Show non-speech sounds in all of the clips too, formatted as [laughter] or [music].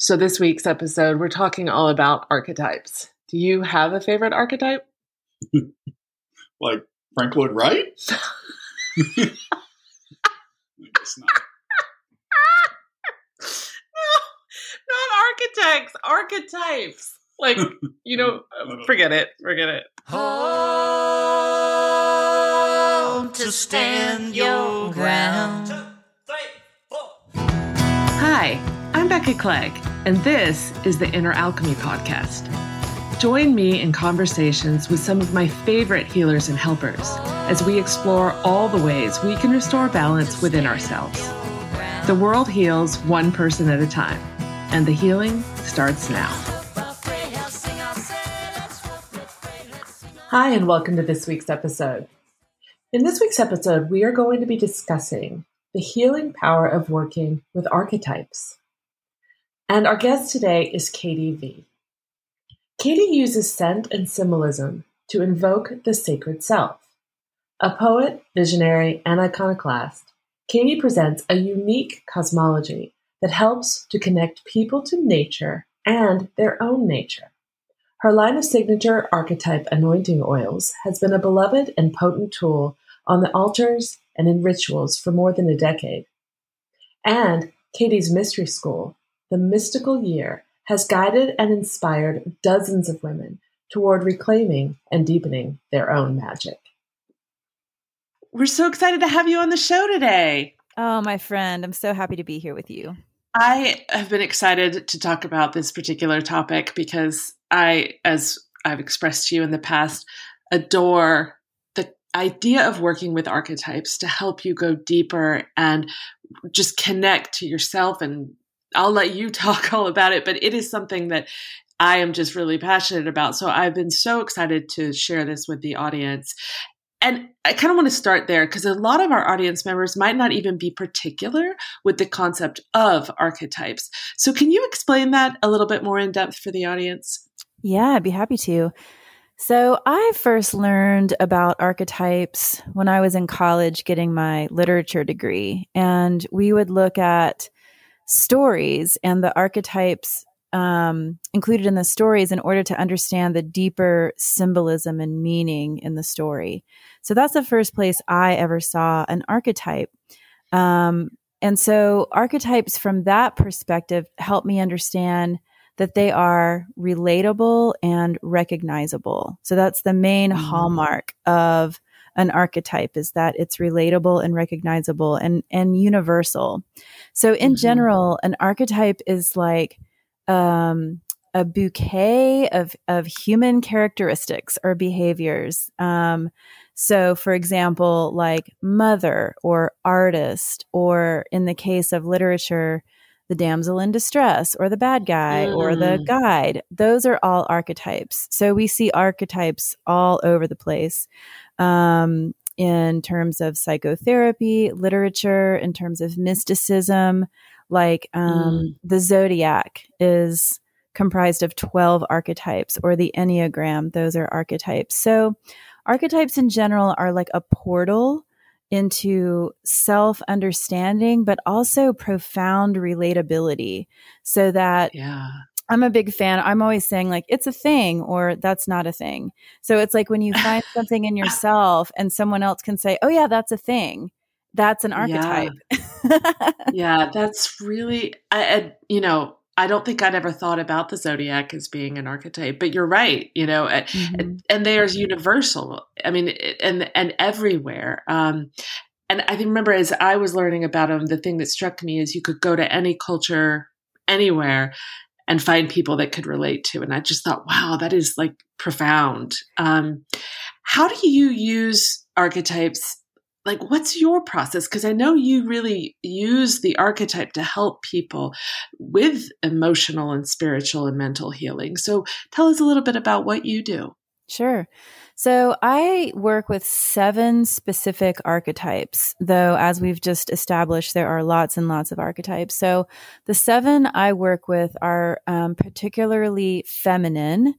So, this week's episode, we're talking all about archetypes. Do you have a favorite archetype? [laughs] like Frank Lloyd Wright? [laughs] I guess not. no, not architects, archetypes. Like, you know, [laughs] forget it, forget it. Home to stand your ground. Hi, I'm Becca Clegg, and this is the Inner Alchemy Podcast. Join me in conversations with some of my favorite healers and helpers as we explore all the ways we can restore balance within ourselves. The world heals one person at a time, and the healing starts now. Hi, and welcome to this week's episode. In this week's episode, we are going to be discussing the healing power of working with archetypes. And our guest today is Katie Vie. Katie uses scent and symbolism to invoke the sacred self. A poet, visionary, and iconoclast, Katie presents a unique cosmology that helps to connect people to nature and their own nature. Her line of signature archetype anointing oils has been a beloved and potent tool on the altars and in rituals for more than a decade. And Katie's mystery school, the mystical year, has guided and inspired dozens of women toward reclaiming and deepening their own magic. We're so excited to have you on the show today. Oh, my friend, I'm so happy to be here with you. I have been excited to talk about this particular topic because I, as I've expressed to you in the past, adore the idea of working with archetypes to help you go deeper and just connect to yourself and I'll let you [laughs] talk all about it, but it is something that I am just really passionate about. So I've been so excited to share this with the audience. And I kind of want to start there because a lot of our audience members might not even be particular with the concept of archetypes. So, can you explain that a little bit more in depth for the audience? Yeah, I'd be happy to. So, I first learned about archetypes when I was in college getting my literature degree. And we would look at stories and the archetypes um, included in the stories in order to understand the deeper symbolism and meaning in the story. So that's the first place I ever saw an archetype. Um, and so archetypes from that perspective help me understand that they are relatable and recognizable. So that's the main mm-hmm. hallmark of an archetype is that it's relatable and recognizable and and universal. So in mm-hmm. general, an archetype is like um, a bouquet of of human characteristics or behaviors. Um, so, for example, like mother or artist, or in the case of literature, the damsel in distress or the bad guy mm. or the mm. guide. Those are all archetypes. So we see archetypes all over the place um, in terms of psychotherapy, literature, in terms of mysticism. Like um, mm. the zodiac is comprised of 12 archetypes, or the Enneagram, those are archetypes. So archetypes in general are like a portal into self understanding, but also profound relatability so that yeah. I'm a big fan. I'm always saying like it's a thing or that's not a thing. So it's like when you [laughs] find something in yourself and someone else can say, "Oh yeah, that's a thing." That's an archetype. Yeah, yeah [laughs] that's really I, I you know, I don't think I'd ever thought about the zodiac as being an archetype, but you're right. You know, mm-hmm. and, and there's universal. I mean, and and everywhere. Um, and I remember as I was learning about them, the thing that struck me is you could go to any culture, anywhere, and find people that could relate to. And I just thought, wow, that is like profound. Um, how do you use archetypes like what's your process because i know you really use the archetype to help people with emotional and spiritual and mental healing so tell us a little bit about what you do sure so i work with seven specific archetypes though as we've just established there are lots and lots of archetypes so the seven i work with are um, particularly feminine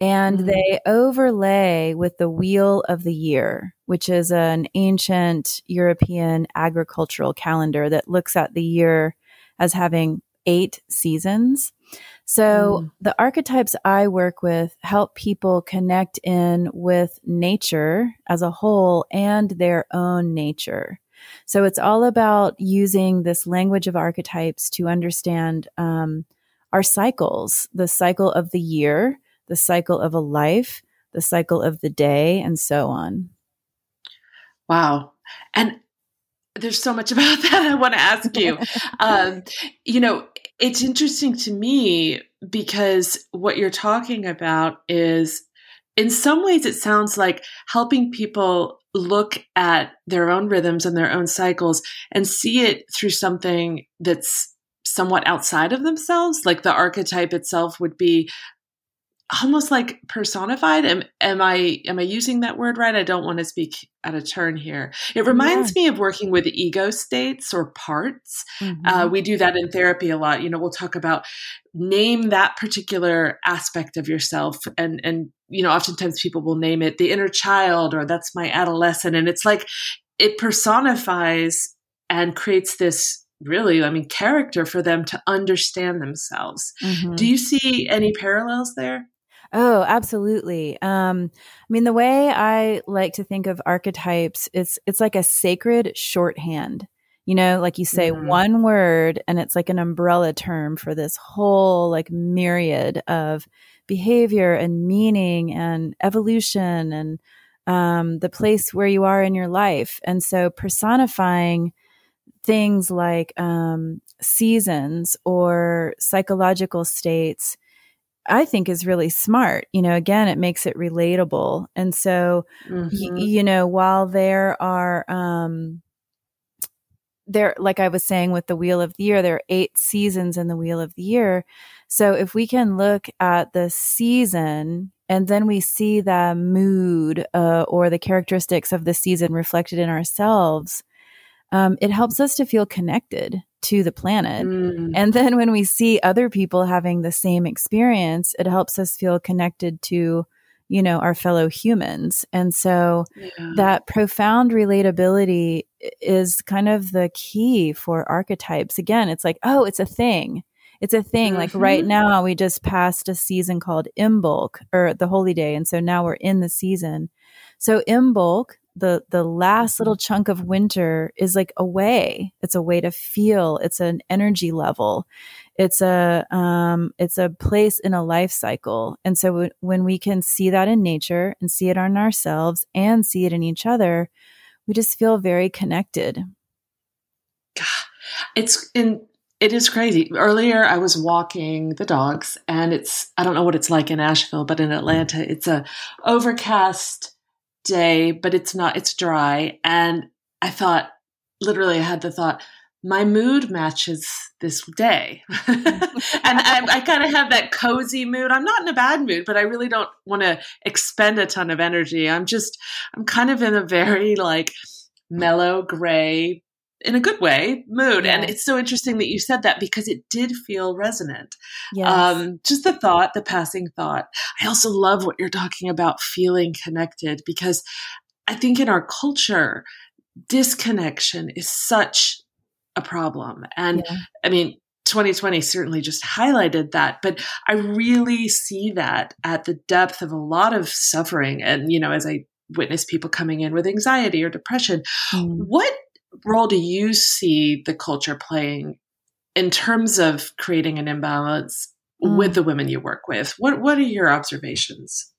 and mm-hmm. they overlay with the wheel of the year, which is an ancient European agricultural calendar that looks at the year as having eight seasons. So mm. the archetypes I work with help people connect in with nature as a whole and their own nature. So it's all about using this language of archetypes to understand um, our cycles, the cycle of the year, the cycle of a life, the cycle of the day, and so on. Wow. And there's so much [laughs] about that I want to ask you. [laughs] um, you know, it's interesting to me because what you're talking about is, in some ways, it sounds like helping people look at their own rhythms and their own cycles and see it through something that's somewhat outside of themselves. Like the archetype itself would be almost like personified. Am, am i am i using that word right? I don't want to speak at a turn here. It reminds yeah. me of working with ego states or parts. Mm-hmm. uh, we do that in therapy a lot. You know we'll talk about name that particular aspect of yourself and and you know oftentimes people will name it the inner child or that's my adolescent and it's like it personifies and creates this really i mean character for them to understand themselves. Mm-hmm. do you see any parallels there Oh, absolutely. Um, I mean, the way I like to think of archetypes, it's it's like a sacred shorthand. You know, like you say mm-hmm. one word, and it's like an umbrella term for this whole like myriad of behavior and meaning and evolution and um, the place where you are in your life. And so personifying things like um, seasons or psychological states I think is really smart. You know, again, it makes it relatable. And so, mm-hmm. y- you know, while there are, um, there, like I was saying with the Wheel of the Year, there are eight seasons in the Wheel of the Year. So if we can look at the season and then we see the mood uh, or the characteristics of the season reflected in ourselves, um, it helps us to feel connected to the planet. Mm. And then when we see other people having the same experience, it helps us feel connected to, you know, our fellow humans. And so yeah. that profound relatability is kind of the key for archetypes. Again, it's like, oh, it's a thing. It's a thing. Mm-hmm. Like right mm-hmm. now, we just passed a season called Imbolc or the Holy Day. And so now we're in the season. So Imbolc, the the last mm-hmm. little chunk of winter is like a way. It's a way to feel. It's an energy level. It's a um it's a place in a life cycle. And so w- when we can see that in nature and see it on ourselves and see it in each other we just feel very connected. It's in it is crazy. Earlier, I was walking the dogs, and it's I don't know what it's like in Asheville, but in Atlanta, it's a overcast day, but it's not, it's dry. And I thought, literally, I had the thought, my mood matches this day. [laughs] and I, I kind of have that cozy mood. I'm not in a bad mood, but I really don't want to expend a ton of energy. I'm just, I'm kind of in a very like mellow gray in a good way mood and it's so interesting that you said that because it did feel resonant yes. um, just the thought the passing thought i also love what you're talking about feeling connected because i think in our culture disconnection is such a problem and yeah. i mean 2020 certainly just highlighted that but i really see that at the depth of a lot of suffering and you know as i witness people coming in with anxiety or depression mm. what role do you see the culture playing in terms of creating an imbalance mm. with the women you work with? What What are your observations?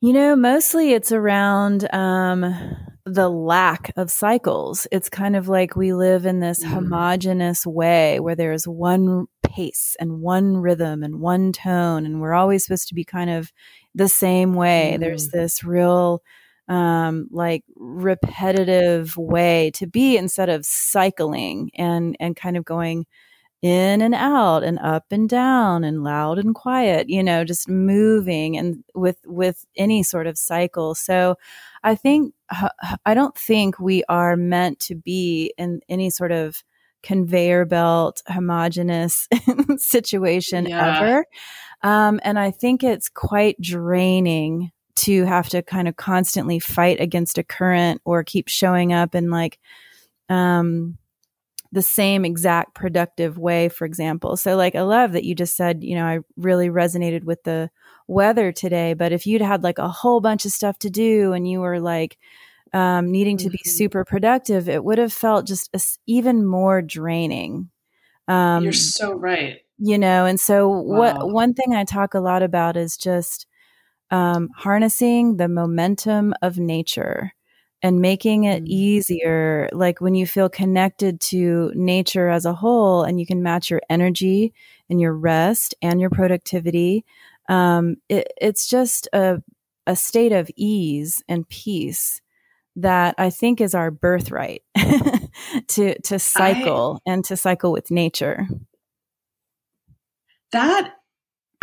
You know, mostly it's around um, the lack of cycles. It's kind of like we live in this mm. homogenous way where there's one pace and one rhythm and one tone, and we're always supposed to be kind of the same way. Mm. There's this real um, like repetitive way to be instead of cycling and and kind of going in and out and up and down and loud and quiet you know just moving and with with any sort of cycle so i think i don't think we are meant to be in any sort of conveyor belt homogenous [laughs] situation yeah. ever um, and i think it's quite draining to have to kind of constantly fight against a current or keep showing up in like um the same exact productive way, for example. So, like, I love that you just said, you know, I really resonated with the weather today, but if you'd had like a whole bunch of stuff to do and you were like, um, needing to be mm-hmm. super productive, it would have felt just a, even more draining. Um, You're so right. You know, and so wow. what one thing I talk a lot about is just um, harnessing the momentum of nature and making it mm. easier like when you feel connected to nature as a whole and you can match your energy and your rest and your productivity um, it, it's just a, a state of ease and peace that i think is our birthright [laughs] to to cycle I, and to cycle with nature that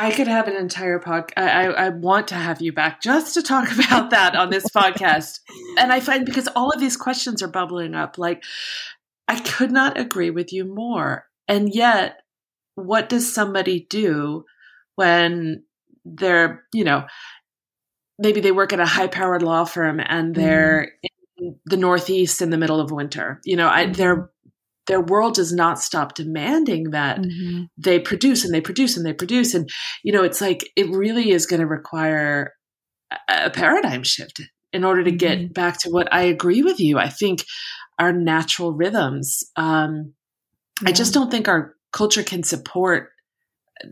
I could have an entire podcast. I, I want to have you back just to talk [laughs] about that on this podcast. And I find because all of these questions are bubbling up, like I could not agree with you more. And yet, what does somebody do when they're, you know, maybe they work at a high powered law firm and they're mm. in the Northeast in the middle of winter? You know, I, they're their world does not stop demanding that mm-hmm. they produce and they produce and they produce and you know it's like it really is going to require a, a paradigm shift in order to get mm-hmm. back to what i agree with you i think our natural rhythms um, yeah. i just don't think our culture can support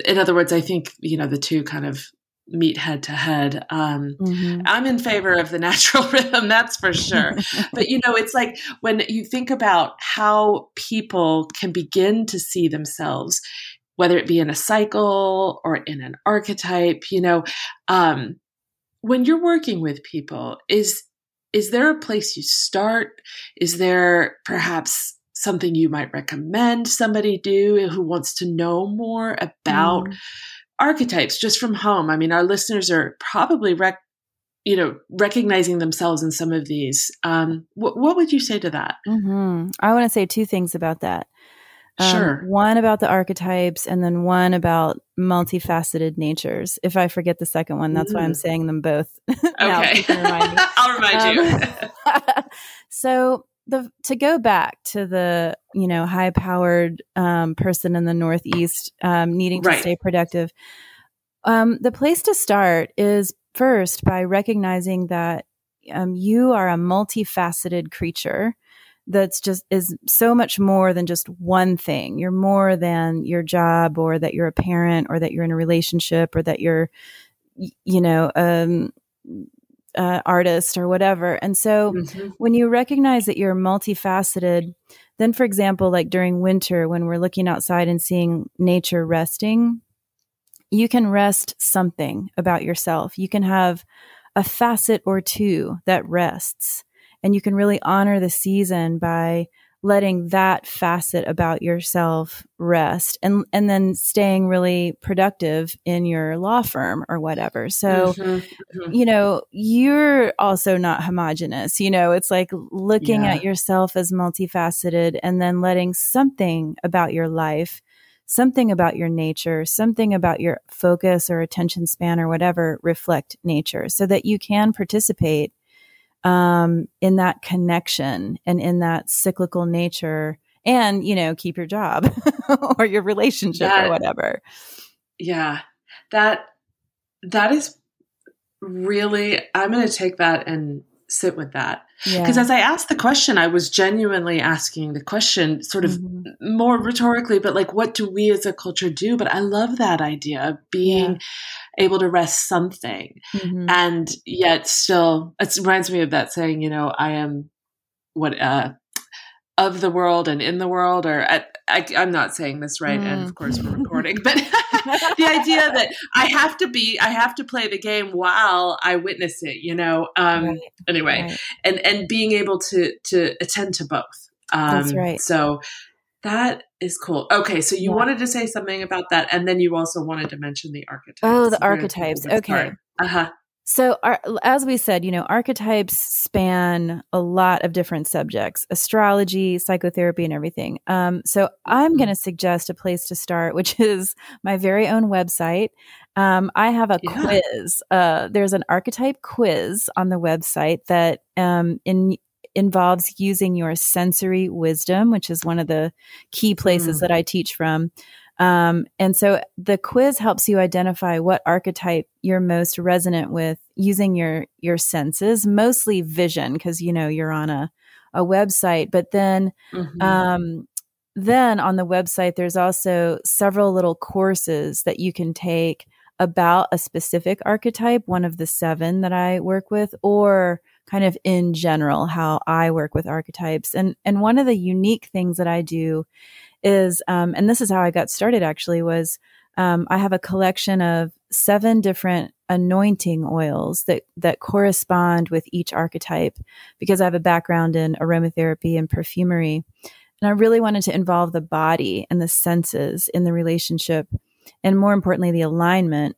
in other words i think you know the two kind of meet head to head. Um, mm-hmm. I'm in favor of the natural [laughs] rhythm, that's for sure. [laughs] but you know, it's like when you think about how people can begin to see themselves, whether it be in a cycle or in an archetype, you know, um, when you're working with people, is is there a place you start? Is there perhaps something you might recommend somebody do who wants to know more about? Mm archetypes just from home. I mean, our listeners are probably rec- you know recognizing themselves in some of these. Um, wh- what would you say to that? Mm-hmm. I want to say two things about that. Um, sure. One about the archetypes, and then one about multifaceted natures. If I forget the second one, that's mm. why I'm mm. saying them both. [laughs] okay, remind [laughs] I'll remind um, you. [laughs] so the to go back to the you know high powered um, person in the northeast um, needing to stay productive um, the place to start is first by recognizing that um, you are a multifaceted creature that's just is so much more than just one thing. You're more than your job or that you're a parent or that you're in a relationship or that you're you know um, uh, artist or whatever. And so mm-hmm. when you recognize that you're multifaceted, then for example, like during winter, when we're looking outside and seeing nature resting, you can rest something about yourself. You can have a facet or two that rests, and you can really honor the season by letting that facet about yourself rest and and then staying really productive in your law firm or whatever so mm-hmm, mm-hmm. you know you're also not homogenous you know it's like looking yeah. at yourself as multifaceted and then letting something about your life something about your nature something about your focus or attention span or whatever reflect nature so that you can participate um, in that connection and in that cyclical nature and you know keep your job [laughs] or your relationship that, or whatever. Yeah. That that is really i'm going to take that and sit with that because yeah. as i asked the question i was genuinely asking the question sort of mm-hmm. more rhetorically but like what do we as a culture do but i love that idea of being yeah able to rest something mm-hmm. and yet still it reminds me of that saying you know i am what uh of the world and in the world or at, I, am not saying this right mm. and of course we're recording but [laughs] [laughs] the idea that i have to be i have to play the game while i witness it you know um right. anyway right. and and being able to to attend to both um That's right. so that is cool. Okay, so you yeah. wanted to say something about that, and then you also wanted to mention the archetypes. Oh, the archetypes. Okay. Uh huh. So, our, as we said, you know, archetypes span a lot of different subjects astrology, psychotherapy, and everything. Um, so, I'm mm-hmm. going to suggest a place to start, which [laughs] is my very own website. Um, I have a yeah. quiz. Uh, there's an archetype quiz on the website that um, in involves using your sensory wisdom, which is one of the key places mm. that I teach from. Um, and so the quiz helps you identify what archetype you're most resonant with using your your senses, mostly vision, because you know you're on a a website. But then, mm-hmm. um, then on the website, there's also several little courses that you can take about a specific archetype, one of the seven that I work with, or kind of in general how I work with archetypes. And and one of the unique things that I do is, um, and this is how I got started actually, was um, I have a collection of seven different anointing oils that that correspond with each archetype because I have a background in aromatherapy and perfumery. And I really wanted to involve the body and the senses in the relationship and more importantly the alignment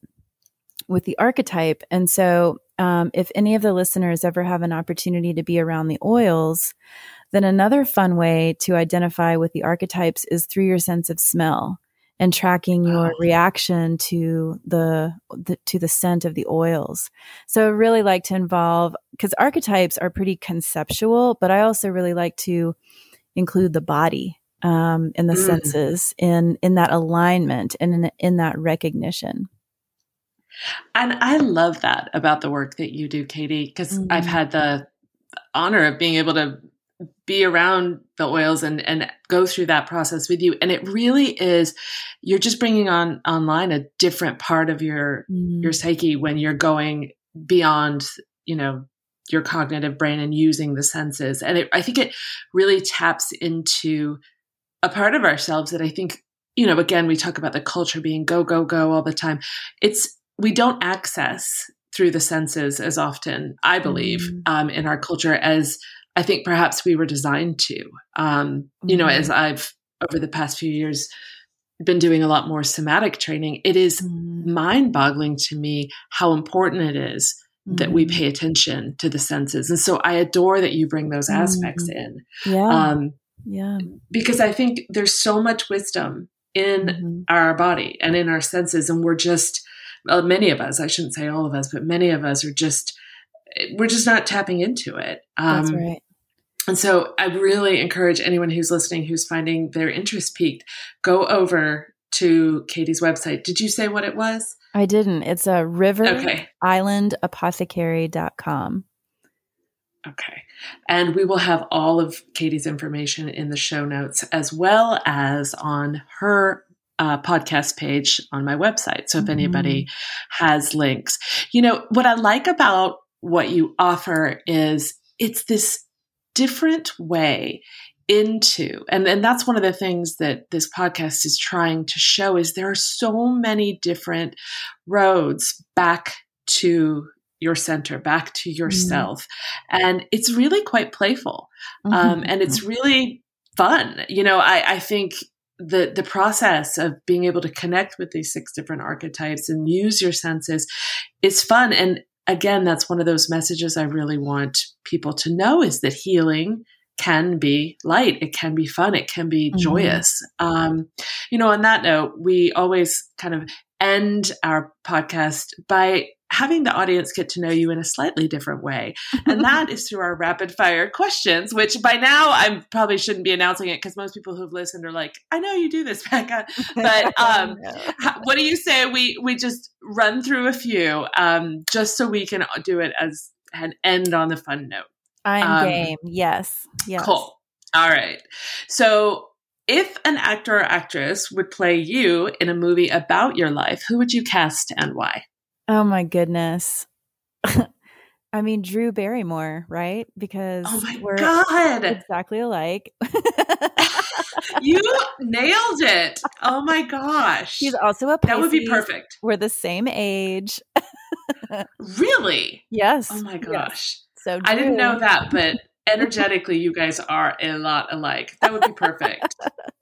with the archetype. And so um, if any of the listeners ever have an opportunity to be around the oils, then another fun way to identify with the archetypes is through your sense of smell and tracking your oh. reaction to the, the, to the scent of the oils. So I really like to involve because archetypes are pretty conceptual, but I also really like to include the body um, in the mm. senses in in that alignment and in, in that recognition. And I love that about the work that you do, Katie, because mm-hmm. I've had the honor of being able to be around the oils and and go through that process with you and it really is you're just bringing on online a different part of your mm. your psyche when you're going beyond you know your cognitive brain and using the senses and it, i think it really taps into a part of ourselves that i think you know again we talk about the culture being go go go all the time it's we don't access through the senses as often i believe mm. um, in our culture as I think perhaps we were designed to. Um, you know, as mm-hmm. I've over the past few years been doing a lot more somatic training, it is mm. mind boggling to me how important it is mm. that we mm-hmm. pay attention to the senses. And so I adore that you bring those aspects mm. in. Yeah. Um, yeah. Because I think there's so much wisdom in mm-hmm. our body and in our senses. And we're just, well, many of us, I shouldn't say all of us, but many of us are just we're just not tapping into it. Um, That's right. And so I really encourage anyone who's listening who's finding their interest peaked, go over to Katie's website. Did you say what it was? I didn't. It's a river okay. island apothecary.com. Okay. And we will have all of Katie's information in the show notes as well as on her uh, podcast page on my website. So if mm-hmm. anybody has links, you know, what I like about what you offer is it's this different way into and and that's one of the things that this podcast is trying to show is there are so many different roads back to your center back to yourself mm-hmm. and it's really quite playful mm-hmm. um, and it's really fun you know i i think the the process of being able to connect with these six different archetypes and use your senses is fun and again, that's one of those messages I really want people to know is that healing can be light. It can be fun. It can be mm-hmm. joyous. Um, you know, on that note, we always kind of end our podcast by having the audience get to know you in a slightly different way. And [laughs] that is through our rapid fire questions, which by now I probably shouldn't be announcing it because most people who've listened are like, I know you do this, [laughs] Becca. But [laughs] um, what do you say we, we just run through a few um, just so we can do it as an end on the fun note? I'm um, game. Yes. Yes. Cool. All right. So if an actor or actress would play you in a movie about your life, who would you cast and why? Oh my goodness. [laughs] I mean, Drew Barrymore, right? Oh because oh my we're God. exactly alike. [laughs] [laughs] you nailed it. Oh my gosh. He's also a Pisces. That would be perfect. We're the same age. really? Yes. Oh my gosh. Yes. So Drew. I didn't know that, but energetically, you guys are a lot alike. That would be perfect.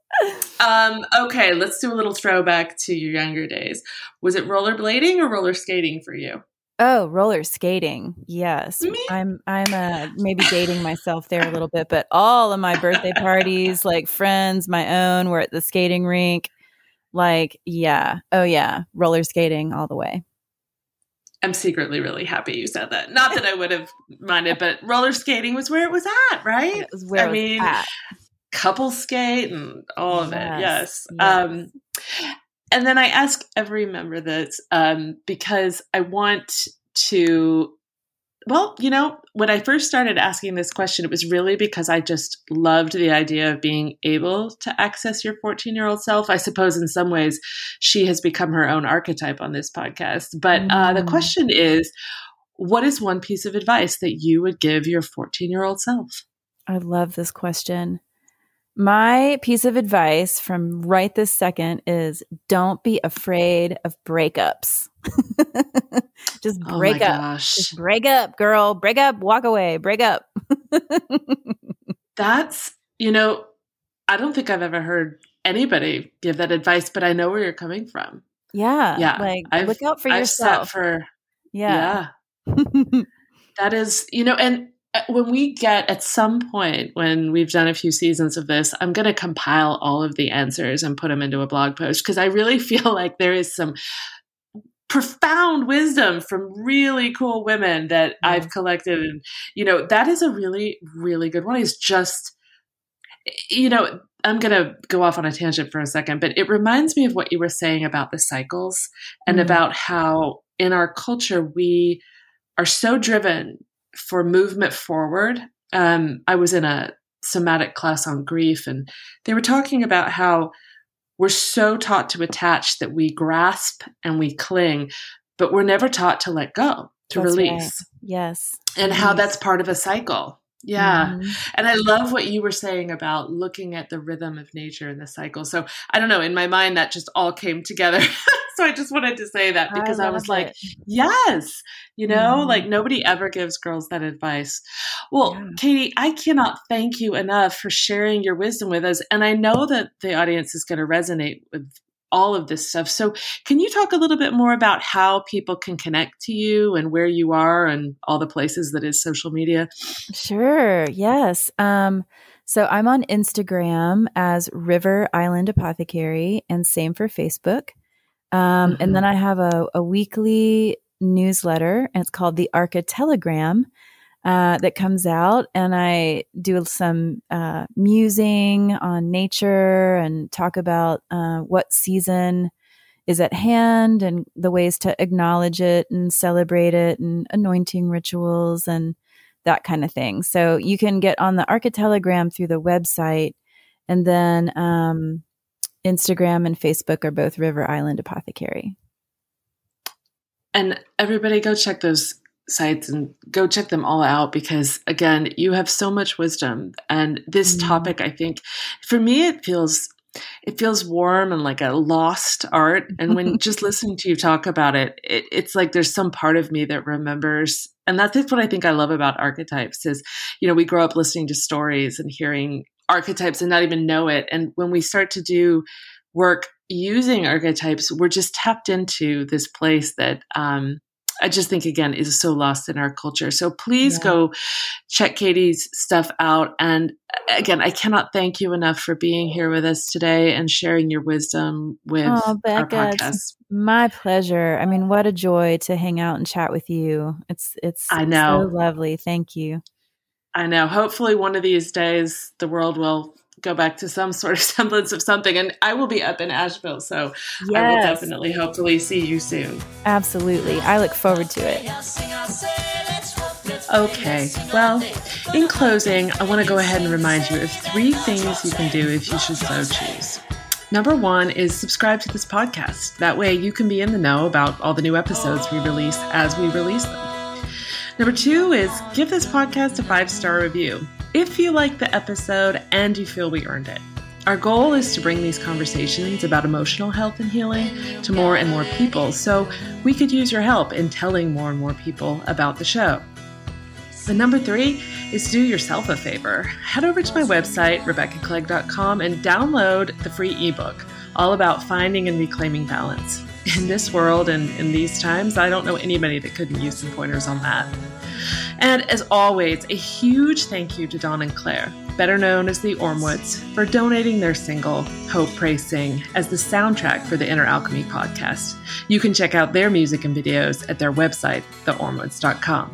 [laughs] um, okay, let's do a little throwback to your younger days. Was it rollerblading or roller skating for you? Oh, roller skating. Yes. Me? I'm I'm uh [laughs] maybe dating myself there a little bit, but all of my birthday parties, like friends, my own, were at the skating rink. Like, yeah. Oh yeah, roller skating all the way. I'm secretly really happy you said that. Not that I would have minded, but roller skating was where it was at, right? It was where I it mean, at. couple skate and all of it. Yes, Yes. yes. Um, and then I ask every member this um, because I want to. Well, you know, when I first started asking this question, it was really because I just loved the idea of being able to access your 14 year old self. I suppose in some ways she has become her own archetype on this podcast. But uh, the Mm. question is what is one piece of advice that you would give your 14 year old self? I love this question. My piece of advice from right this second is don't be afraid of breakups. [laughs] Just oh break oh up. gosh. Just break up, girl. Break up, walk away, break up. [laughs] That's, you know, I don't think I've ever heard anybody give that advice, but I know where you're coming from. yeah. Yeah, Like I've- look out for I've sat yourself. for, yeah. yeah. [laughs] That is, you know, and when we get at some point when we've done a few seasons of this, I'm going to compile all of the answers and put them into a blog post because I really [laughs] feel like there is some profound wisdom from really cool women that Yeah. I've collected. And, you know, that is a really, really good one. Is just, you know, I'm going to go off on a tangent for a second, but it reminds me of what you were saying about the cycles and Mhm. about how in our culture we are so driven for movement forward. Um, I was in a somatic class on grief, and they were talking about how we're so taught to attach that we grasp and we cling, but we're never taught to let go, to That's right. release, Yes. and how that's part of a cycle. Yeah. Mhm. And I love what you were saying about looking at the rhythm of nature and the cycle. So I don't know, in my mind, that just all came together. [laughs] so I just wanted to say that because I, was love like, yes, you know, Mhm. like nobody ever gives girls that advice. Well, Yeah. Katie, I cannot thank you enough for sharing your wisdom with us. And I know that the audience is going to resonate with all of this stuff. So can you talk a little bit more about how people can connect to you and where you are and all the places that is social media? Sure. Yes. Um, so I'm on Instagram as River Island Apothecary, and same for Facebook. Um, Mhm. And then I have a, a weekly newsletter, and it's called the Arca Telegram. Uh, that comes out, and I do some uh, musing on nature and talk about uh, what season is at hand and the ways to acknowledge it and celebrate it and anointing rituals and that kind of thing. So you can get on the Arca Telegram through the website, and then um, Instagram and Facebook are both River Island Apothecary. And everybody go check those sites and go check them all out because again, you have so much wisdom and this Mm. topic I think for me it feels it feels warm and like a lost art and when [laughs] just listening to you talk about it, it it's like there's some part of me that remembers and that's what I think I love about archetypes is you know we grow up listening to stories and hearing archetypes and not even know it and when we start to do work using archetypes, we're just tapped into this place that um, I just think, again, is so lost in our culture. So please Yeah. go check Katie's stuff out. And again, I cannot thank you enough for being here with us today and sharing your wisdom with Oh, our Becca, it's podcast. My pleasure. I mean, what a joy to hang out and chat with you. It's it's I know. so lovely. Thank you. I know. Hopefully, one of these days, the world will go back to some [laughs] sort of semblance of something. And I will be up in Asheville. So I will definitely, hopefully, see you soon. absolutely. I look forward to it. Okay, well, in closing, I want to go ahead and remind you of three things you can do if you should so choose. Number one is subscribe to this podcast. That way you can be in the know about all the new episodes we release as we release them. Number two is give this podcast a five star review if you like the episode and you feel we earned it. Our goal is to bring these conversations about emotional health and healing to more and more people, so we could use your help in telling more and more people about the show. The number three is do yourself a favor. Head over to my website, RebeccaClegg.com, and download the free ebook all about finding and reclaiming balance. In this world and in these times, I don't know anybody that couldn't use some pointers on that. And as always, a huge thank you to Dawn and Claire. better known as the Ormewoods, for donating their single, Hope Pray Sing, as the soundtrack for the Inner Alchemy podcast. You can check out their music and videos at their website, theormewoods.com.